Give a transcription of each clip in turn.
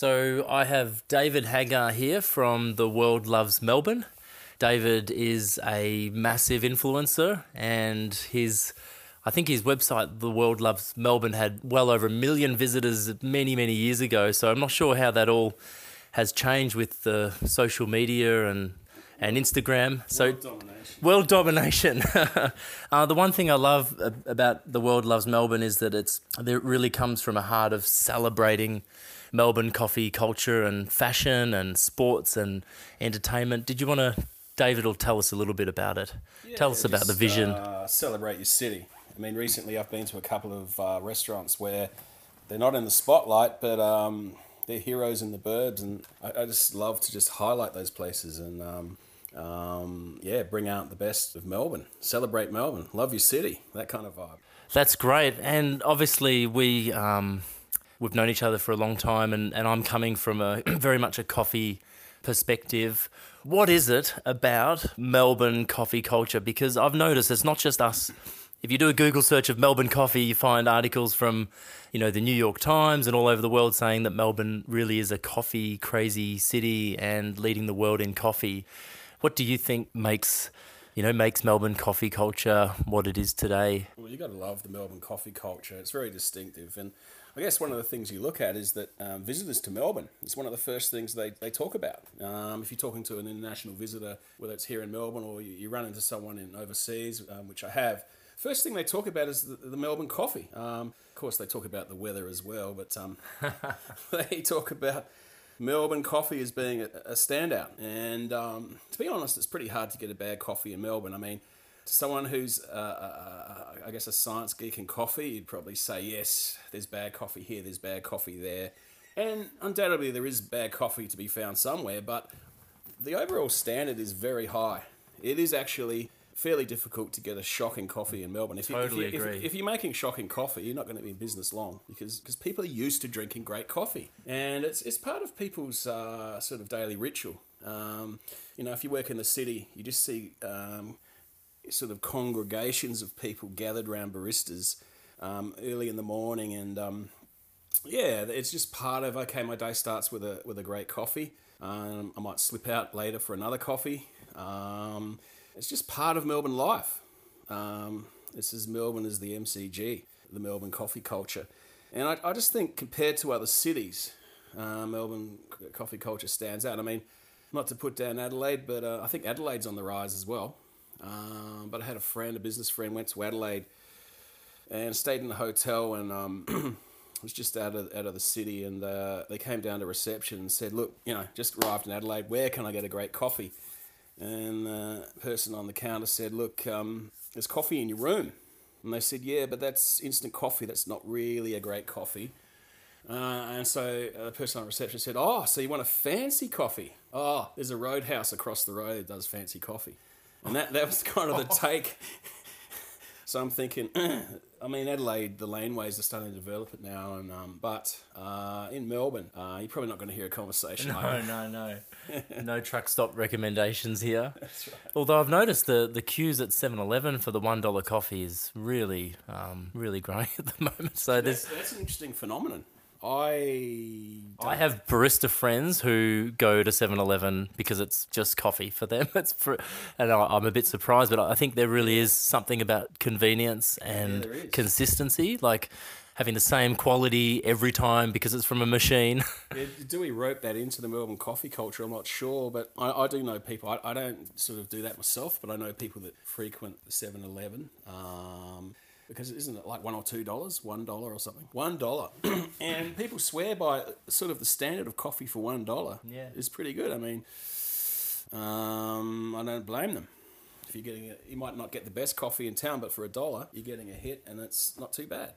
So I have David Hagar here from The World Loves Melbourne. David is a massive influencer, and his, I think his website, The World Loves Melbourne, had well over a million visitors many, many years ago. So I'm not sure how that all has changed with the social media and and Instagram. So World domination. world domination. uh, the one thing I love about the world loves Melbourne is that it's it really comes from a heart of celebrating Melbourne coffee culture and fashion and sports and entertainment. Did you want to, David, will tell us a little bit about it? tell us Yeah, about the vision. Uh, celebrate your city. I mean, recently I've been to a couple of uh, restaurants where they're not in the spotlight, but um, they're heroes in the burbs, and I, I just love to just highlight those places and um, um, yeah, bring out the best of Melbourne. Celebrate Melbourne. Love your city. That kind of vibe. That's great. And obviously, we um, we've known each other for a long time, and, and I'm coming from a very much a coffee perspective. What is it about Melbourne coffee culture? Because I've noticed it's not just us. If you do a Google search of Melbourne coffee, you find articles from, you know, the New York Times and all over the world saying that Melbourne really is a coffee crazy city and leading the world in coffee. What do you think makes, you know, makes Melbourne coffee culture what it is today? Well, you got to love the Melbourne coffee culture. It's very distinctive, and I guess one of the things you look at is that um, visitors to Melbourne. It's one of the first things they, they talk about. Um, if you're talking to an international visitor, whether it's here in Melbourne or you, you run into someone in overseas, um, which I have, first thing they talk about is the, the Melbourne coffee. Um, of course, they talk about the weather as well, but um, they talk about Melbourne coffee as being a, a standout. And um, to be honest, it's pretty hard to get a bad coffee in Melbourne. I mean, someone who's, uh, uh, I guess, a science geek in coffee, you'd probably say, yes, there's bad coffee here, there's bad coffee there. And undoubtedly, there is bad coffee to be found somewhere, but the overall standard is very high. It is actually fairly difficult to get a shocking coffee in Melbourne. If you, Totally if, you, agree. if, if you're making shocking coffee, you're not going to be in business long because because people are used to drinking great coffee, and it's it's part of people's uh, sort of daily ritual. Um, you know, if you work in the city, you just see um, sort of congregations of people gathered around baristas um, early in the morning, and um, yeah, it's just part of okay. My day starts with a with a great coffee. Um, I might slip out later for another coffee. Um, it's just part of Melbourne life. Um, this is Melbourne as the MCG, the Melbourne coffee culture, and I, I just think compared to other cities, uh, Melbourne coffee culture stands out. I mean, not to put down Adelaide, but uh, I think Adelaide's on the rise as well. Um, but I had a friend, a business friend, went to Adelaide and stayed in the hotel and um, was just out of out of the city. And uh, they came down to reception and said, "Look, you know, just arrived in Adelaide. Where can I get a great coffee?" And the person on the counter said, "Look, um, there's coffee in your room." And they said, "Yeah, but that's instant coffee. That's not really a great coffee." Uh, and so uh, the person on reception said, "Oh, so you want a fancy coffee? Oh, there's a Roadhouse across the road that does fancy coffee." And that, that was kind of the take. so I'm thinking, I mean, Adelaide, the laneways are starting to develop it now, and um, but uh, in Melbourne, uh, you're probably not going to hear a conversation. No, no, no. no truck stop recommendations here. That's right. Although I've noticed the, the queues at 7 Eleven for the $1 coffee is really, um, really growing at the moment. So That's, there's. that's an interesting phenomenon. I I have barista friends who go to 7-Eleven because it's just coffee for them. It's for, and I- I'm a bit surprised, but I think there really is something about convenience and is. consistency, like having the same quality every time because it's from a machine. Yeah, do we rope that into the Melbourne coffee culture? I'm not sure, but I, I do know people. I, I don't sort of do that myself, but I know people that frequent the 7 Eleven. Um, because isn't it like one or two dollars, one dollar or something, one dollar, and people swear by sort of the standard of coffee for one dollar. Yeah. is pretty good. I mean, um, I don't blame them. If you're getting, a, you might not get the best coffee in town, but for a dollar, you're getting a hit, and it's not too bad.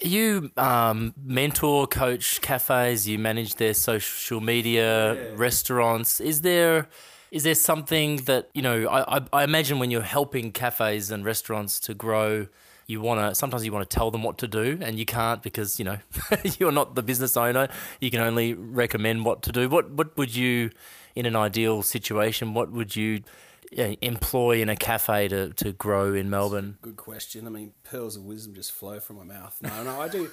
You um, mentor, coach cafes. You manage their social media, Yeah. restaurants. Is there is there something that you know? I, I, I imagine when you're helping cafes and restaurants to grow, you want to sometimes you want to tell them what to do, and you can't because you know you're not the business owner. You can only recommend what to do. What what would you, in an ideal situation, what would you employ in a cafe to, to grow in Melbourne? Good question. I mean, pearls of wisdom just flow from my mouth. No, no, I do,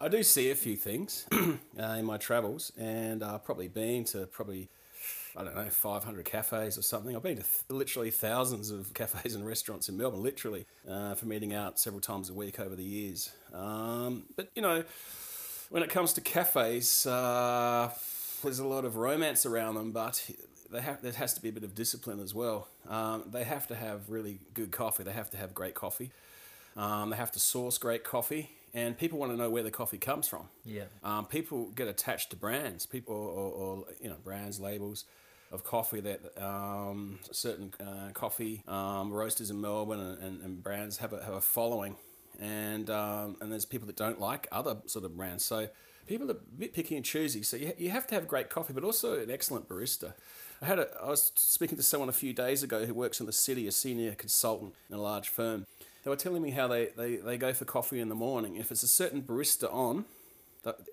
I do see a few things uh, in my travels, and I've probably been to probably. I don't know, 500 cafes or something. I've been to th- literally thousands of cafes and restaurants in Melbourne, literally, uh, from eating out several times a week over the years. Um, but, you know, when it comes to cafes, uh, there's a lot of romance around them, but they have, there has to be a bit of discipline as well. Um, they have to have really good coffee. They have to have great coffee. Um, they have to source great coffee, and people want to know where the coffee comes from. Yeah. Um, people get attached to brands, people or, or, you know brands, labels of coffee that um, certain uh, coffee um, roasters in Melbourne and, and, and, brands have a, have a following, and um, and there's people that don't like other sort of brands. So people are a bit picky and choosy. So you, you have to have great coffee, but also an excellent barista. I had a, I was speaking to someone a few days ago who works in the city, a senior consultant in a large firm. They were telling me how they, they, they go for coffee in the morning. If it's a certain barista on,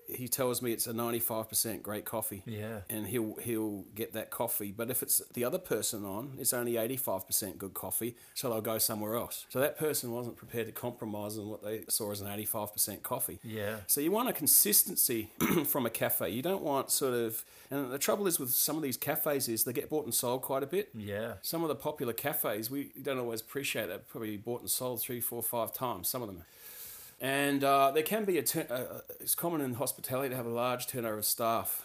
he tells me it's a 95% great coffee. Yeah. And he'll he'll get that coffee. But if it's the other person on, it's only 85% good coffee, so they'll go somewhere else. So that person wasn't prepared to compromise on what they saw as an 85% coffee. Yeah. So you want a consistency from a cafe. You don't want sort of and the trouble is with some of these cafes is they get bought and sold quite a bit. Yeah. Some of the popular cafes we don't always appreciate that. Probably bought and sold three, four, five times. Some of them. And uh, there can be a, tur- uh, it's common in hospitality to have a large turnover of staff.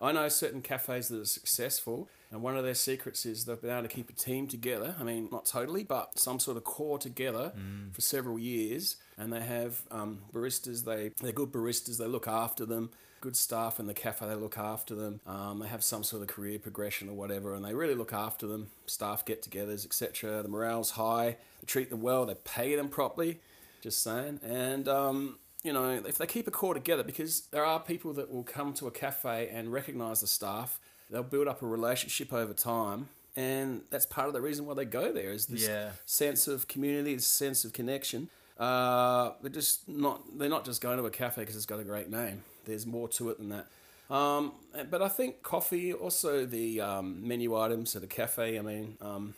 I know certain cafes that are successful, and one of their secrets is they've been able to keep a team together. I mean, not totally, but some sort of core together mm. for several years. And they have um, baristas, they, they're good baristas, they look after them. Good staff in the cafe, they look after them. Um, they have some sort of career progression or whatever, and they really look after them. Staff get togethers, etc. The morale's high, they treat them well, they pay them properly. Just saying. And, um, you know, if they keep a core together, because there are people that will come to a cafe and recognize the staff, they'll build up a relationship over time. And that's part of the reason why they go there is this yeah. sense of community, this sense of connection. Uh, they're just not they're not just going to a cafe because it's got a great name. There's more to it than that. Um, but I think coffee, also the um, menu items at a cafe. I mean, um,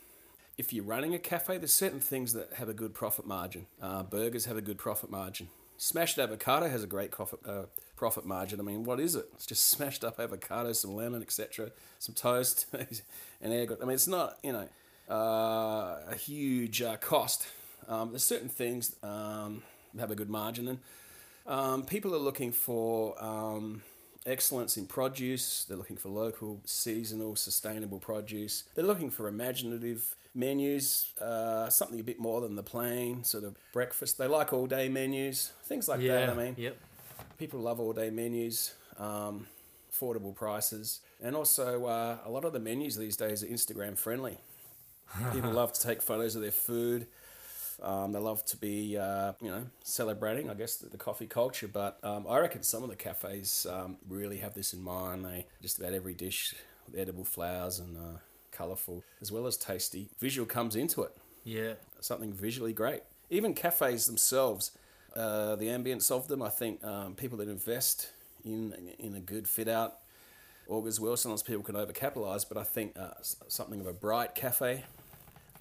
if you're running a cafe, there's certain things that have a good profit margin. Uh, burgers have a good profit margin. Smashed avocado has a great profit, uh, profit margin. I mean, what is it? It's just smashed up avocado, some lemon, etc., some toast, and egg. I mean, it's not you know uh, a huge uh, cost. Um, there's certain things um, have a good margin, and um, people are looking for um, excellence in produce. They're looking for local, seasonal, sustainable produce. They're looking for imaginative menus, uh, something a bit more than the plain sort of breakfast. They like all day menus, things like yeah, that. I mean, yep. people love all day menus, um, affordable prices, and also uh, a lot of the menus these days are Instagram friendly. people love to take photos of their food. Um, they love to be, uh, you know, celebrating, I guess, the, the coffee culture. But um, I reckon some of the cafes um, really have this in mind. They just about every dish with edible flowers and uh, colourful as well as tasty. Visual comes into it. Yeah. Something visually great. Even cafes themselves, uh, the ambience of them, I think um, people that invest in in a good fit out augurs well. Sometimes people can overcapitalise, but I think uh, something of a bright cafe,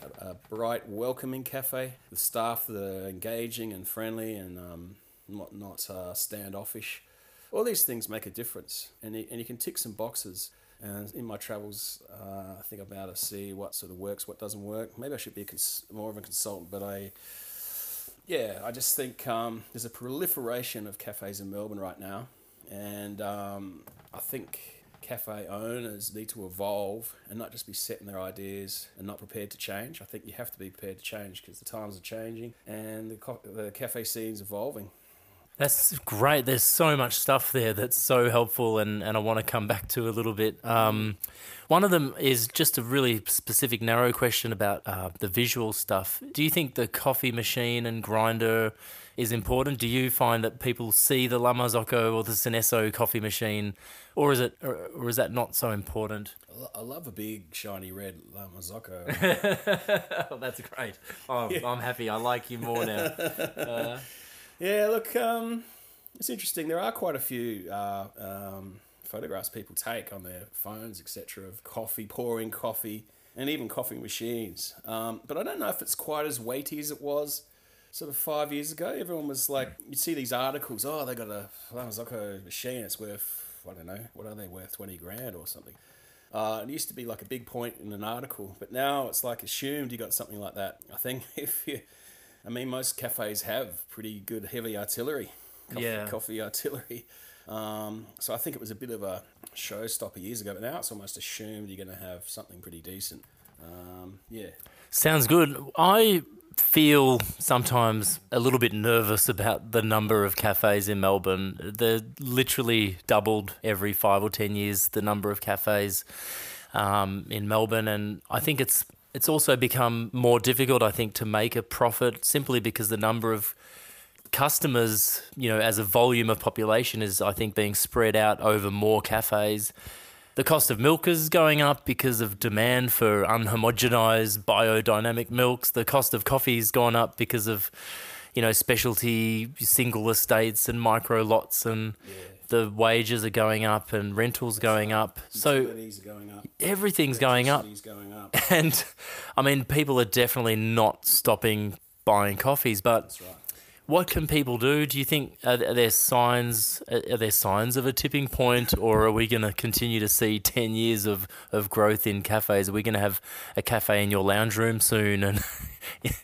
a, a, bright, welcoming cafe, the staff that are engaging and friendly and um, not, not uh, standoffish. All these things make a difference, and, and you can tick some boxes and in my travels, uh, I think I'm able to see what sort of works, what doesn't work. Maybe I should be cons- more of a consultant, but I, yeah, I just think um, there's a proliferation of cafes in Melbourne right now, and um, I think cafe owners need to evolve and not just be set in their ideas and not prepared to change. I think you have to be prepared to change because the times are changing and the, co- the cafe scene's evolving. That's great. There's so much stuff there that's so helpful, and, and I want to come back to a little bit. Um, one of them is just a really specific, narrow question about uh, the visual stuff. Do you think the coffee machine and grinder is important? Do you find that people see the La Marzocco or the Synesso coffee machine, or is it, or, or is that not so important? I love a big shiny red La Marzocco. oh, that's great. Oh, yeah. I'm happy. I like you more now. Uh, yeah, look, um, it's interesting. There are quite a few uh, um, photographs people take on their phones, etc., of coffee, pouring coffee, and even coffee machines. Um, but I don't know if it's quite as weighty as it was sort of five years ago. Everyone was like, you'd see these articles, oh, they got a Marzocco machine, it's worth, I don't know, what are they worth, 20 grand or something. Uh, it used to be like a big point in an article, but now it's like assumed you got something like that. I think if you, I mean, most cafes have pretty good heavy artillery, coffee, Yeah. coffee artillery. Um, so I think it was a bit of a showstopper years ago, but now it's almost assumed you're going to have something pretty decent. Um, yeah. Sounds good. I feel sometimes a little bit nervous about the number of cafes in Melbourne. They're literally doubled every five or ten years the number of cafes um, in Melbourne, and I think it's it's also become more difficult. I think to make a profit simply because the number of customers, you know, as a volume of population is, I think, being spread out over more cafes. The cost of milk is going up because of demand for unhomogenized biodynamic milks. The cost of coffee's gone up because of, you know, specialty single estates and micro lots and the wages are going up and rentals going up. So going up. everything's going up. going up. And I mean, people are definitely not stopping buying coffees, but right. what can people do? Do you think are, there signs? Are, are there signs of a tipping point, or are we going to continue to see ten years of, of growth in cafes? Are we going to have a cafe in your lounge room soon? And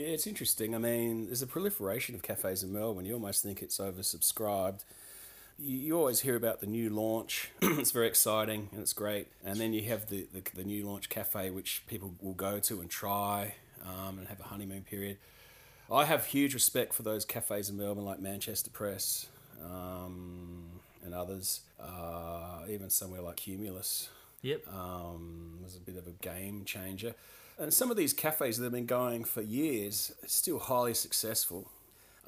Yeah, it's interesting. I mean, there's a proliferation of cafes in Melbourne. You almost think it's oversubscribed. You, always hear about the new launch. it's very exciting and it's great. And then you have the, the, the new launch cafe, which people will go to and try um, and have a honeymoon period. I have huge respect for those cafes in Melbourne, like Manchester Press um, and others, uh, even somewhere like Cumulus yep, um, was a bit of a game changer. And some of these cafes that have been going for years are still highly successful.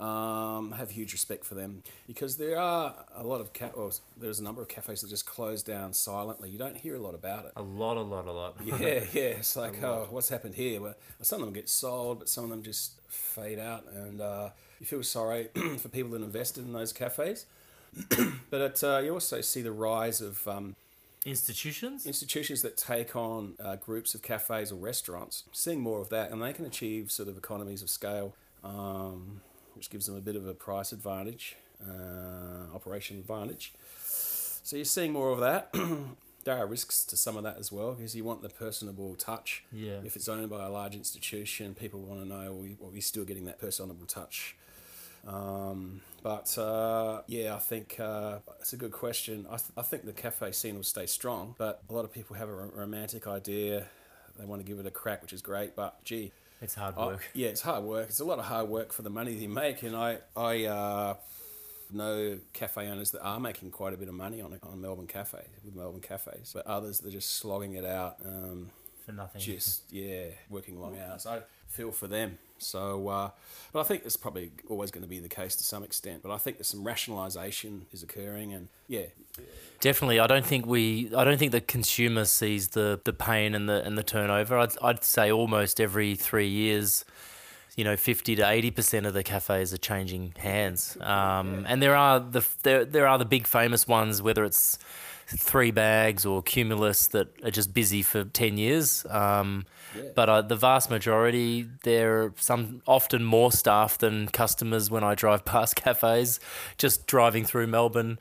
Um, I have huge respect for them because there are a lot of ca- or there's a number of cafes that just close down silently. You don't hear a lot about it. a lot, a lot, a lot. Yeah, yeah. It's like, oh, what's happened here? Well, some of them get sold, but some of them just fade out, and uh, you feel sorry for people that invested in those cafes. but it, uh, you also see the rise of um, Institutions. institutions that take on uh, groups of cafes or restaurants, seeing more of that, and they can achieve sort of economies of scale, um, which gives them a bit of a price advantage, uh, operation advantage. So you're seeing more of that. there are risks to some of that as well because you want the personable touch. Yeah. If it's owned by a large institution, people want to know are we, are we still getting that personable touch? Um, but uh, yeah, I think uh, it's a good question. I, th- I think the cafe scene will stay strong, but a lot of people have a romantic idea. They want to give it a crack, which is great. But gee, It's hard I- work. yeah, it's hard work. It's a lot of hard work for the money they make, and I I uh, know cafe owners that are making quite a bit of money on on Melbourne cafes with Melbourne cafes, but others they're just slogging it out. Um, for nothing. just yeah, working long hours. I feel for them. So, uh, but I think it's probably always going to be the case to some extent. But I think there's some rationalisation is occurring, and yeah, Definitely, I don't think we. I don't think the consumer sees the the pain and the and the turnover. I'd I'd say almost every three years, you know, fifty to eighty percent of the cafes are changing hands. Um, and there are the there there are the big famous ones, whether it's three bags or Cumulus that are just busy for ten years. Um, Yeah. But uh, the vast majority, there are some often more staff than customers when I drive past cafes. Just driving through Melbourne,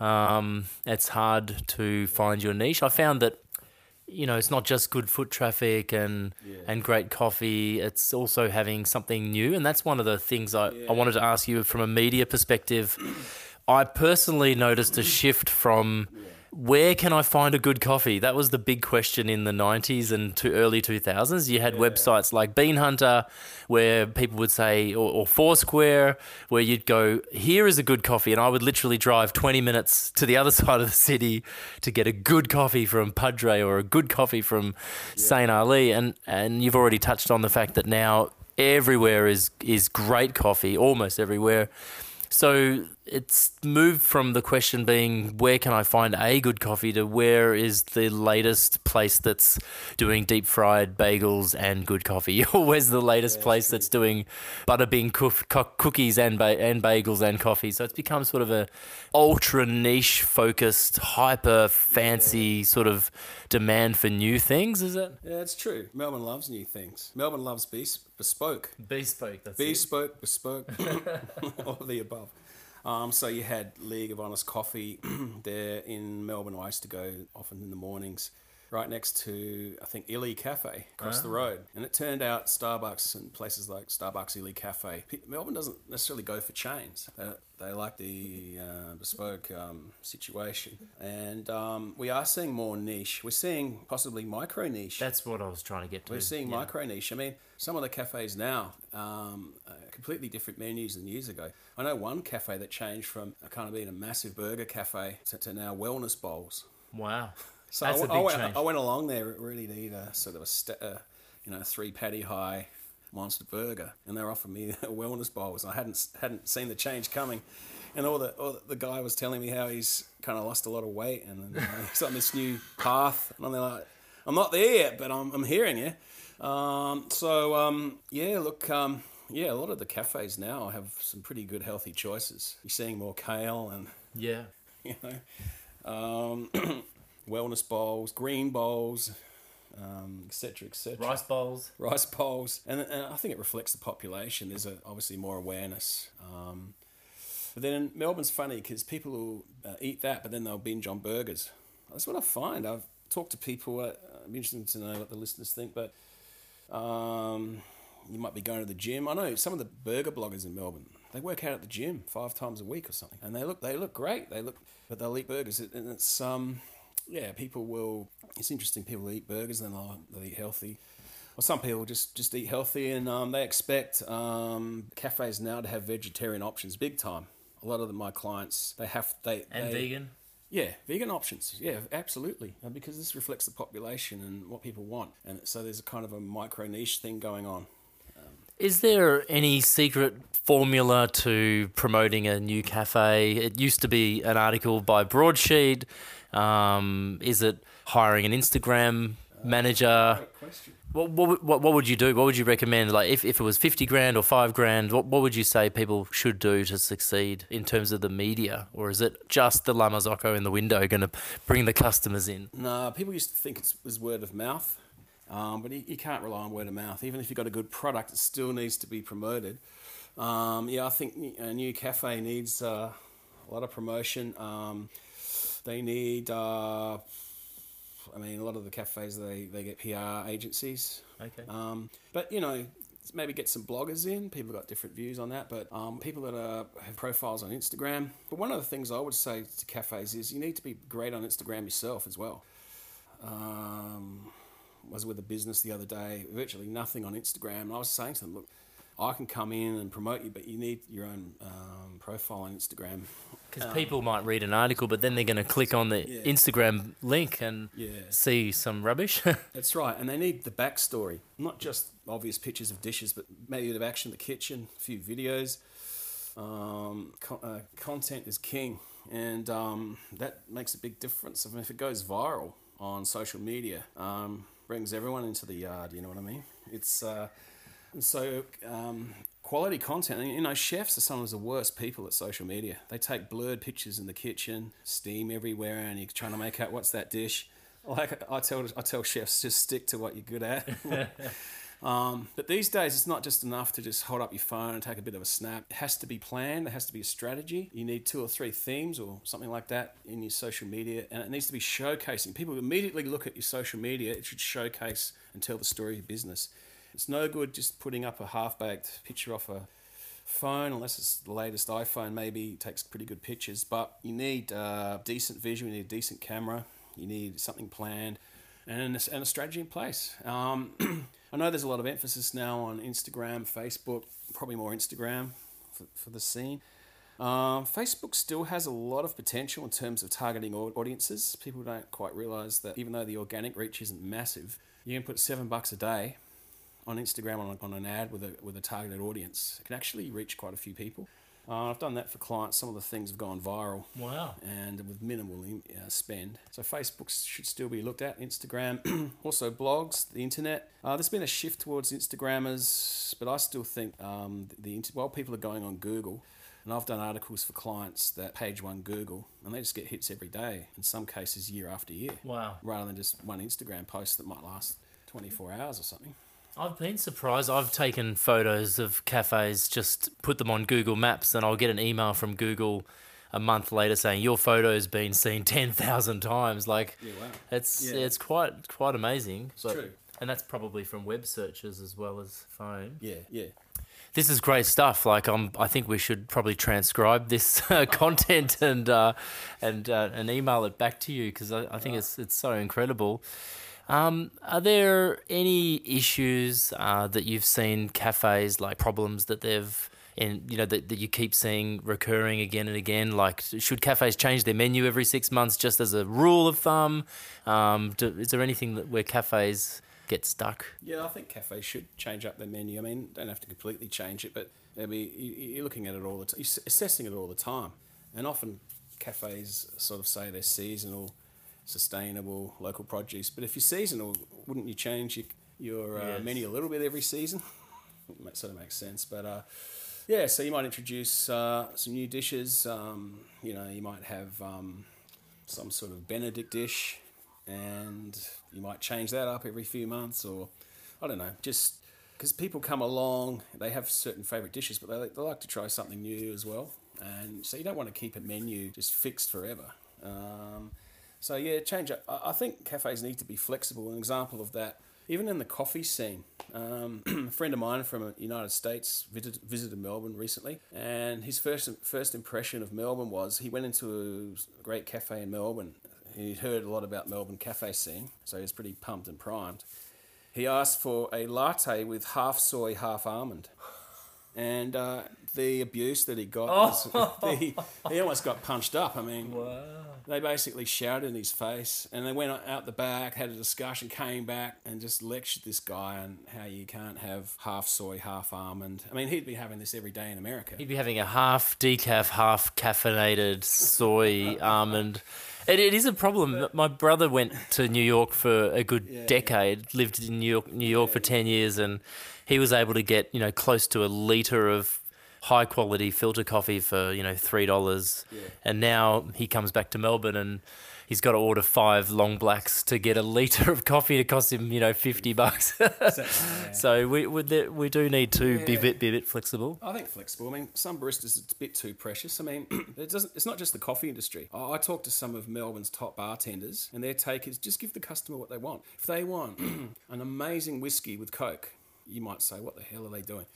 um, it's hard to find your niche. I found that you know it's not just good foot traffic and Yeah. and great coffee. It's also having something new, and that's one of the things I, I wanted to ask you from a media perspective. I personally noticed a shift from where can I find a good coffee? That was the big question in the 90s and to early 2000s. You had websites like Beanhunter where people would say, or, or Foursquare, where you'd go, here is a good coffee. And I would literally drive 20 minutes to the other side of the city to get a good coffee from Padre or a good coffee from St. Ali. And, and you've already touched on the fact that now everywhere is, is great coffee, almost everywhere. So it's moved from the question being where can I find a good coffee to where is the latest place that's doing deep fried bagels and good coffee, or where's the latest Yeah, place that's doing butterbean coof- co- cookies and ba- and bagels and coffee. So it's become sort of a ultra niche focused, hyper fancy sort of demand for new things. Is it Yeah, it's true. Melbourne loves new things. Melbourne loves bes- bespoke. bespoke? That's Bespoke, bespoke, all of the above. Um, so you had League of Honest Coffee there in Melbourne. I used to go often in the mornings, right next to I think Illy Cafe across the road. And it turned out Starbucks and places like Starbucks, Illy Cafe. Melbourne doesn't necessarily go for chains. They, they like the uh, bespoke um, situation, and um, we are seeing more niche. We're seeing possibly micro niche. That's what I was trying to get to. We're seeing Yeah. micro niche. I mean, some of the cafes now, um, are completely different menus than years ago. I know one cafe that changed from kind of being a massive burger cafe to, to now wellness bowls. Wow. So That's I, a I big went, change. I went along there really to eat a sort of a, st- uh, you know, three patty high monster burger, and they were offering me a wellness bowls. I hadn't hadn't seen the change coming, and all the all the guy was telling me how he's kind of lost a lot of weight and you know, he's on this new path, and I'm like, I'm not there yet, but I'm I'm hearing you. Um, so um, yeah, look. Um, yeah, a lot of the cafes now have some pretty good healthy choices. You're seeing more kale and Yeah. you know, um, wellness bowls, green bowls, um, et cetera, et cetera. Rice bowls. Rice bowls, and, and I think it reflects the population. There's a, obviously more awareness. Um, but then Melbourne's funny because people will uh, eat that, but then they'll binge on burgers. That's what I find. I've talked to people. Uh, I'm interested to know what the listeners think, but um, you might be going to the gym. I know some of the burger bloggers in Melbourne. They work out at the gym five times a week or something, and they look they look great. They look, but they'll eat burgers, and it's um, yeah, people will. It's interesting. People eat burgers, and they'll, they'll eat healthy. Well, some people just, just eat healthy, and um, they expect um, cafes now to have vegetarian options big time. A lot of the, my clients they have they And they, vegan. yeah, vegan options. Yeah, absolutely. Because this reflects the population and what people want. And so there's a kind of a micro niche thing going on. Is there any secret formula to promoting a new cafe? It used to be an article by Broadsheet. Um, is it hiring an Instagram manager? What, what, what, what would you do? What would you recommend? Like, if, if it was 50 grand or five grand, what, what would you say people should do to succeed in terms of the media? Or is it just the La Marzocco in the window going to bring the customers in? No, people used to think it was word of mouth, um, but you, you can't rely on word of mouth. Even if you've got a good product, it still needs to be promoted. Um, yeah, I think a new cafe needs uh, a lot of promotion. Um, they need, uh, I mean, a lot of the cafes they, they get PR agencies. Okay. Um, but you know, maybe get some bloggers in. People got different views on that, but um, people that are, have profiles on Instagram. But one of the things I would say to cafes is you need to be great on Instagram yourself as well. Um, I was with a business the other day, virtually nothing on Instagram, and I was saying to them, look. I can come in and promote you, but you need your own um, profile on Instagram. Because people might read an article, but then they're going to click on the Yeah. Instagram link and Yeah. see some rubbish. That's right, and they need the backstory, not just obvious pictures of dishes, but maybe a bit of action in the kitchen, a few videos. Um, co- uh, content is king, and um, that makes a big difference. I mean, if it goes viral on social media, um, brings everyone into the yard. You know what I mean? It's uh, so um, quality content. You know, chefs are some of the worst people at social media. They take blurred pictures in the kitchen, steam everywhere, and you're trying to make out what's that dish. Like I tell, I tell chefs, just stick to what you're good at. um, but these days, it's not just enough to just hold up your phone and take a bit of a snap. It has to be planned. There has to be a strategy. You need two or three themes or something like that in your social media, and it needs to be showcasing. People immediately look at your social media. It should showcase and tell the story of your business. It's no good just putting up a half-baked picture off a phone, unless it's the latest iPhone. Maybe it takes pretty good pictures, but you need uh, decent visual. You need a decent camera. You need something planned, and and a strategy in place. Um, I know there's a lot of emphasis now on Instagram, Facebook, probably more Instagram for, for the scene. Um, Facebook still has a lot of potential in terms of targeting audiences. People don't quite realize that even though the organic reach isn't massive, you can put seven bucks a day on Instagram on, on an ad with a with a targeted audience. It can actually reach quite a few people. Uh, I've done that for clients. Some of the things have gone viral Wow. and with minimal uh, spend. So Facebook should still be looked at. Instagram, also blogs, the internet. Uh, there's been a shift towards Instagrammers, but I still think um, the while people are going on Google, and I've done articles for clients that page one Google, and they just get hits every day. In some cases, year after year, Wow. rather than just one Instagram post that might last 24 hours or something. I've been surprised. I've taken photos of cafes, just put them on Google Maps, and I'll get an email from Google a month later saying your photo's been seen ten thousand times. Like, Yeah, wow. it's Yeah. it's quite quite amazing. But- true. and that's probably from web searches as well as phone. Yeah, yeah. This is great stuff. Like, I'm, I think we should probably transcribe this uh, content and uh, and uh, and email it back to you because I, I think it's it's so incredible. Um, are there any issues uh, that you've seen cafes like problems that they've and you know that, that you keep seeing recurring again and again like should cafes change their menu every six months just as a rule of thumb um, do, is there anything that where cafes get stuck Yeah, I think cafes should change up their menu. I mean, don't have to completely change it, but I mean, you- you're looking at it all the time, you're assessing it all the time. And often cafes sort of say they're seasonal, sustainable, local produce. But if you're seasonal, wouldn't you change your, your uh, Yes. menu a little bit every season? that sort of makes sense. But uh, yeah, so you might introduce uh, some new dishes. Um, you know, you might have um, some sort of Benedict dish, and you might change that up every few months, or I don't know, just because people come along, they have certain favourite dishes, but they, like- they like to try something new as well, and so you don't want to keep a menu just fixed forever. Um, so yeah, change up. I think cafes need to be flexible. An example of that, even in the coffee scene. Um, a friend of mine from the United States visited, visited Melbourne recently, and his first first impression of Melbourne was he went into a great cafe in Melbourne. He'd heard a lot about Melbourne cafe scene, so he was pretty pumped and primed. He asked for a latte with half soy, half almond. And uh, the abuse that he got, oh. was, he, he almost got punched up. I mean, they basically shouted in his face and they went out the back, had a discussion, came back and just lectured this guy on how you can't have half soy, half almond. I mean, he'd be having this every day in America. He'd be having a half decaf, half caffeinated soy almond. It, it is a problem. My brother went to New York for a good decade, lived in New York, New York for 10 years, and he was able to get, you know, close to a litre of high quality filter coffee for, you know, $3. And now he comes back to Melbourne and he's got to order five long blacks to get a litre of coffee. to cost him, you know, 50 bucks. so we, we, we do need to be, a bit, be a bit flexible. I think flexible. I mean, some baristas it's a bit too precious. I mean, it doesn't. It's not just the coffee industry. I, I talk to some of Melbourne's top bartenders, and their take is just give the customer what they want. If they want an amazing whiskey with Coke, you might say, "What the hell are they doing?"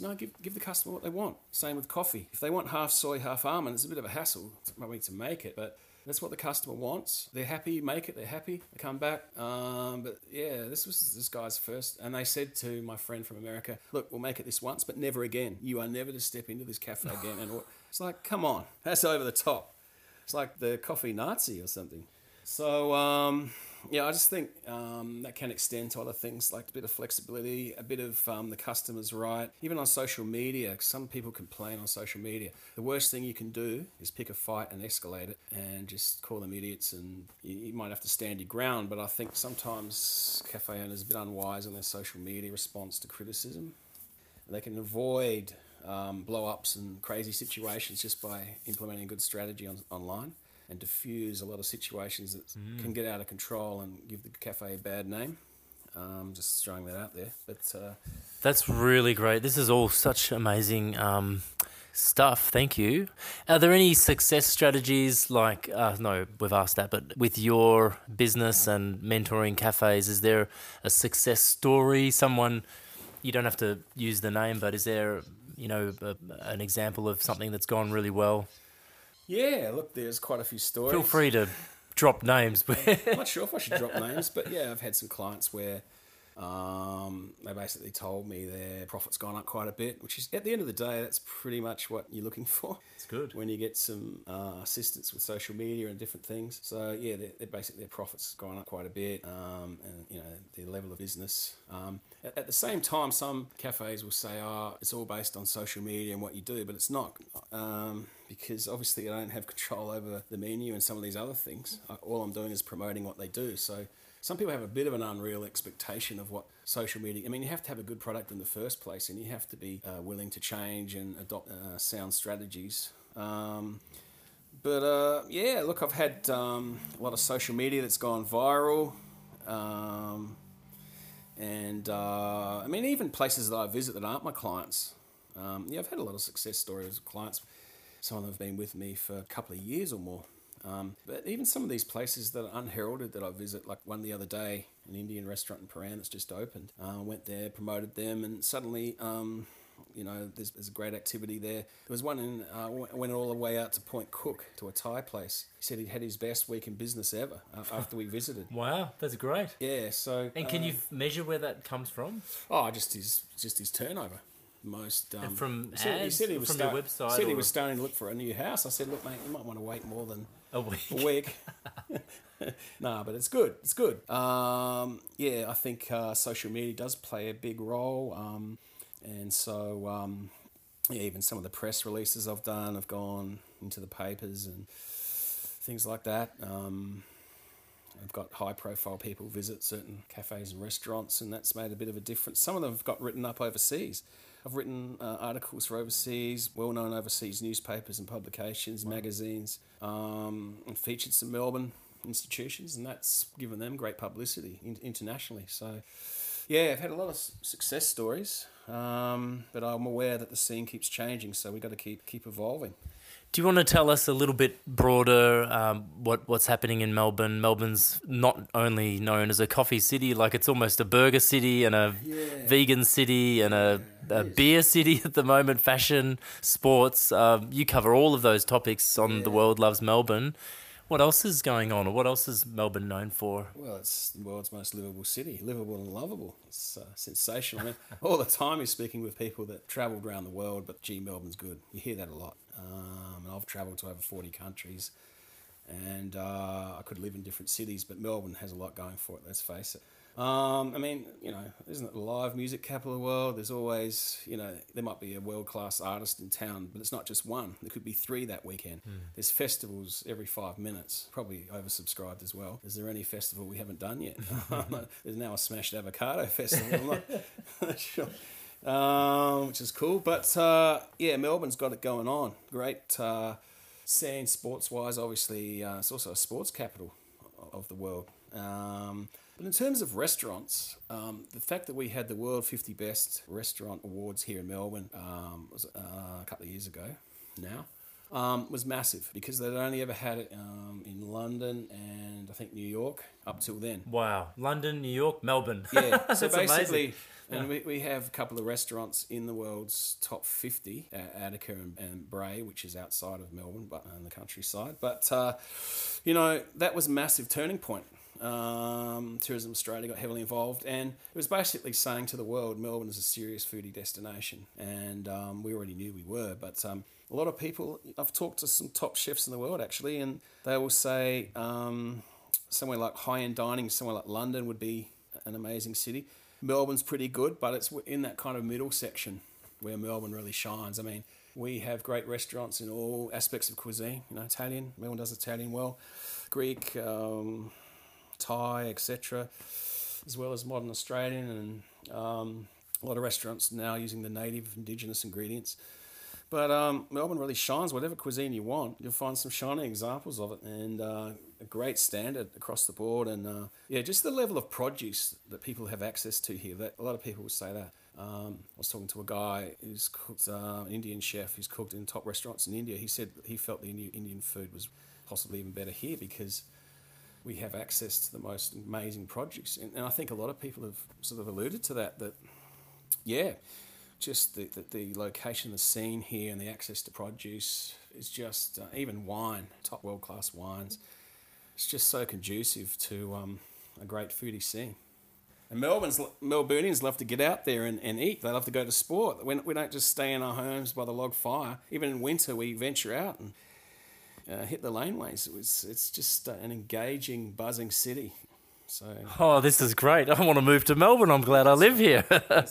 No, give, give the customer what they want. Same with coffee. If they want half soy, half almond, it's a bit of a hassle maybe to make it, but that's what the customer wants. They're happy, make it, they're happy, they come back. Um, but yeah, this was this guy's first. And they said to my friend from America, look, we'll make it this once, but never again. You are never to step into this cafe again. And it's like, come on, that's over the top. It's like the coffee Nazi or something. So, um, yeah, I just think um, that can extend to other things like a bit of flexibility, a bit of um, the customer's right. Even on social media, some people complain on social media. The worst thing you can do is pick a fight and escalate it and just call them idiots, and you, you might have to stand your ground. But I think sometimes cafe owners are a bit unwise in their social media response to criticism. They can avoid um, blow ups and crazy situations just by implementing a good strategy on, online and diffuse a lot of situations that can get out of control and give the cafe a bad name. Um, just throwing that out there. But uh, That's really great. This is all such amazing um, stuff. Thank you. Are there any success strategies like, uh, no, we've asked that, but with your business and mentoring cafes, is there a success story? Someone, you don't have to use the name, but is there, you know, a, an example of something that's gone really well? Yeah, look, there's quite a few stories. Feel free to drop names. I'm not sure if I should drop names, but yeah, I've had some clients where Um, they basically told me their profit's gone up quite a bit, which is at the end of the day, that's pretty much what you're looking for. It's good. when you get some uh, assistance with social media and different things. So yeah, they're, they're basically their profits gone up quite a bit, um, and you know their level of business. Um, at, at the same time, some cafes will say, "Oh, it's all based on social media and what you do," but it's not. Um, because obviously I don't have control over the menu and some of these other things. I, all I'm doing is promoting what they do. So some people have a bit of an unreal expectation of what social media. I mean, you have to have a good product in the first place, and you have to be uh, willing to change and adopt uh, sound strategies. Um, but uh, yeah, look, I've had um, a lot of social media that's gone viral. Um, and uh, I mean, even places that I visit that aren't my clients. Um, yeah, I've had a lot of success stories of clients. Some of them have been with me for a couple of years or more. Um, but even some of these places that are unheralded that I visit, like one the other day, an Indian restaurant in Prahran that's just opened. Uh, went there, promoted them, and suddenly, um, you know, there's, there's a great activity there. There was one in, uh, went all the way out to Point Cook to a Thai place. He said he'd had his best week in business ever uh, after we visited. Wow, that's great. Yeah, so. And can um, you measure where that comes from? Oh, just his just his turnover. Most um, from he said, he ads? said he was From start- website Said he was starting to look for a new house. I said, look, mate, you might want to wait more than A week. a week. nah, but it's good. It's good. Um, yeah, I think uh, social media does play a big role, um, and so um, yeah, even some of the press releases I've done have gone into the papers and things like that. Um, I've got high profile people visit certain cafes and restaurants, and that's made a bit of a difference. Some of them have got written up overseas. I've written uh, articles for overseas, well known overseas newspapers and publications, magazines, um, and featured some Melbourne institutions, and that's given them great publicity in- internationally. So, yeah, I've had a lot of success stories, um, but I'm aware that the scene keeps changing, so we've got to keep keep evolving. Do you want to tell us a little bit broader um, what what's happening in Melbourne? Melbourne's not only known as a coffee city, like it's almost a burger city and a vegan city and a, a beer city at the moment. Fashion, sports. Um, you cover all of those topics on the World Loves Melbourne. What else is going on, or what else is Melbourne known for? Well, it's the world's most livable city, livable and lovable. It's uh, sensational. I mean, all the time you're speaking with people that travelled around the world, but gee, Melbourne's good. You hear that a lot. Um, and I've travelled to over 40 countries, and uh, I could live in different cities, but Melbourne has a lot going for it, let's face it. Um, I mean, you know, isn't it the live music capital of the world? There's always, you know, there might be a world class artist in town, but it's not just one. There could be three that weekend. There's festivals every five minutes, probably oversubscribed as well. Is there any festival we haven't done yet? There's now a smashed avocado festival. I'm not, not sure. Um, which is cool. But uh, yeah, Melbourne's got it going on. Great uh, scene sports wise, obviously. Uh, it's also a sports capital of the world. Um, but in terms of restaurants, um, the fact that we had the World 50 Best Restaurant Awards here in Melbourne um, was uh, a couple of years ago now. Um, was massive because they'd only ever had it um, in London and I think New York up till then. Wow, London, New York, Melbourne. Yeah, so basically, amazing. and we, we have a couple of restaurants in the world's top 50, uh, Attica and, and Brae, which is outside of Melbourne, but on the countryside. But, uh, you know, that was a massive turning point. Um, Tourism Australia got heavily involved, and it was basically saying to the world, Melbourne is a serious foodie destination. And um, we already knew we were, but um, a lot of people, I've talked to some top chefs in the world actually, and they will say um, somewhere like high end dining, somewhere like London would be an amazing city. Melbourne's pretty good, but it's in that kind of middle section where Melbourne really shines. I mean, we have great restaurants in all aspects of cuisine. You know, Italian. Melbourne does Italian well, Greek, um, Thai, etc., as well as modern Australian, and um, a lot of restaurants now using the native indigenous ingredients. But um, Melbourne really shines. Whatever cuisine you want, you'll find some shining examples of it, and uh, a great standard across the board. And uh, yeah, just the level of produce that people have access to here. That a lot of people will say that. Um, I was talking to a guy who's cooked, uh, an Indian chef who's cooked in top restaurants in India. He said he felt the Indian Indian food was possibly even better here because we have access to the most amazing produce. And, and I think a lot of people have sort of alluded to that. That yeah, just the, the, the location, the scene here, and the access to produce is just uh, even wine, top world class wines. It's just so conducive to um, a great foodie scene. And Melbourne's Melburnians love to get out there and, and eat. They love to go to sport. We, we don't just stay in our homes by the log fire. Even in winter, we venture out and uh, hit the laneways. It was, it's just uh, an engaging, buzzing city. So, oh, this is great! I want to move to Melbourne. I'm glad I live here.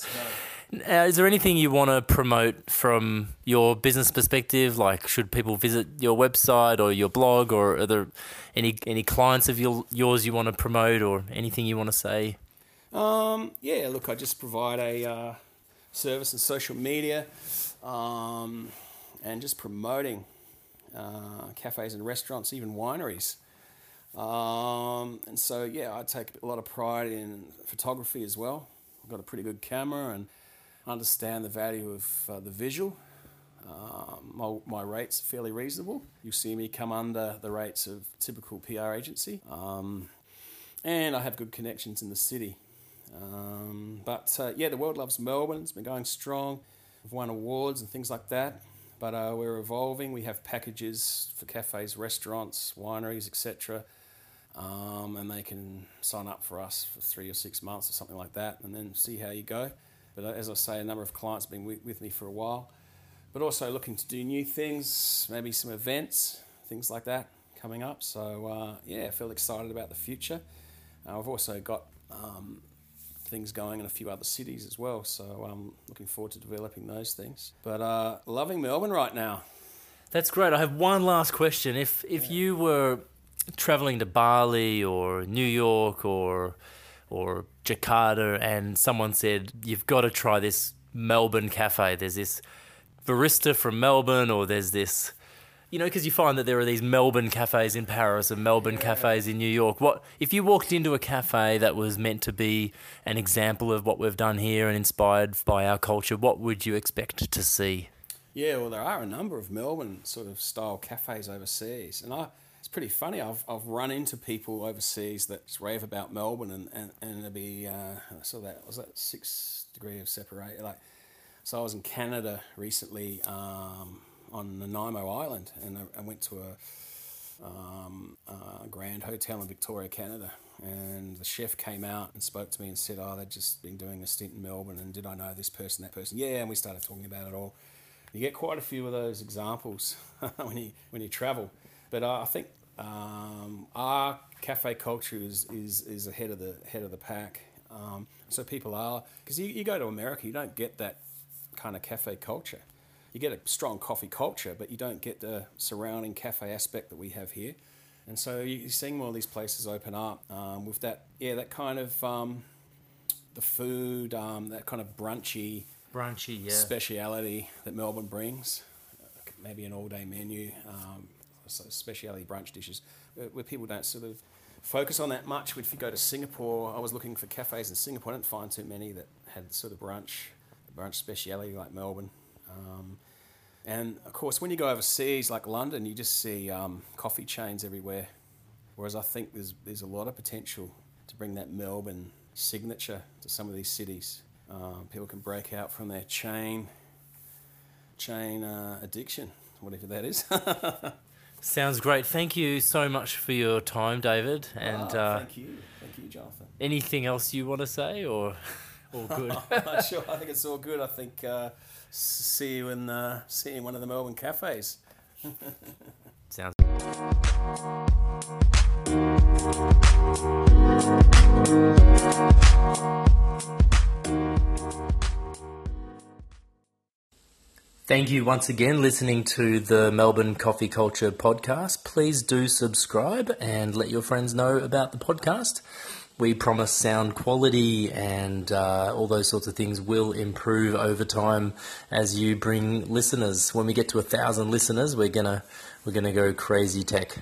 Is there anything you want to promote from your business perspective? Like, should people visit your website or your blog, or are there any any clients of your, yours you want to promote, or anything you want to say? Um, yeah, look, I just provide a uh, service in social media, um, and just promoting uh, cafes and restaurants, even wineries. Um, and so, yeah, I take a lot of pride in photography as well. I've got a pretty good camera and understand the value of uh, the visual. Um, my, my, rates are fairly reasonable. You see me come under the rates of typical PR agency. Um, and I have good connections in the city. Um, but uh, yeah, the world loves Melbourne. It's been going strong. We've won awards and things like that. But uh, we're evolving. We have packages for cafes, restaurants, wineries, etc. Um, and they can sign up for us for three or six months or something like that, and then see how you go. But uh, as I say, a number of clients have been with, with me for a while, but also looking to do new things, maybe some events, things like that coming up. So uh, yeah, I feel excited about the future. Uh, I've also got um, things going in a few other cities as well, so I'm looking forward to developing those things. But uh, loving Melbourne right now. That's great. I have one last question. If if yeah. you were traveling to Bali or New York or or Jakarta, and someone said you've got to try this Melbourne cafe. There's this barista from Melbourne, or there's this, you know, because you find that there are these Melbourne cafes in Paris and Melbourne yeah. cafes in New York. What if you walked into a cafe that was meant to be an example of what we've done here and inspired by our culture? What would you expect to see? Yeah, well, there are a number of Melbourne sort of style cafes overseas, and I it's pretty funny. I've, I've run into people overseas that rave about Melbourne and, and, and it'll be, uh, I saw that, was that six degree of separation? Like, so I was in Canada recently um, on Nanaimo Island and I, I went to a, um, Grand Hotel in Victoria, Canada. And the chef came out and spoke to me and said, Oh, they'd just been doing a stint in Melbourne. And did I know this person, that person? Yeah. And we started talking about it all. You get quite a few of those examples when you, when you travel. But uh, I think um, our cafe culture is, is, is ahead of the head of the pack. Um, so people are because you, you go to America, you don't get that kind of cafe culture. You get a strong coffee culture, but you don't get the surrounding cafe aspect that we have here. And so you're seeing more of these places open up um, with that, yeah, that kind of um, the food, um, that kind of brunchy, brunchy, yeah, speciality that Melbourne brings. Maybe an all-day menu, um, specialty brunch dishes where, where, people don't sort of focus on that much. If you go to Singapore, I was looking for cafes in Singapore. I didn't find too many that had sort of brunch, brunch speciality like Melbourne. Um, and of course, when you go overseas like London, you just see um, coffee chains everywhere. Whereas I think there's there's a lot of potential to bring that Melbourne signature to some of these cities. Um, people can break out from their chain chain uh, addiction, whatever that is. Sounds great. Thank you so much for your time, David. And oh, uh, thank you, thank you, Jonathan. Anything else you want to say, or all good? sure. I think it's all good. I think uh, see you in uh, see you in one of the Melbourne cafes. Sounds. Thank you once again listening to the Melbourne Coffee Culture podcast. Please do subscribe and let your friends know about the podcast. We promise sound quality and uh, all those sorts of things will improve over time as you bring listeners. When we get to a thousand listeners, we're gonna we're gonna go crazy tech.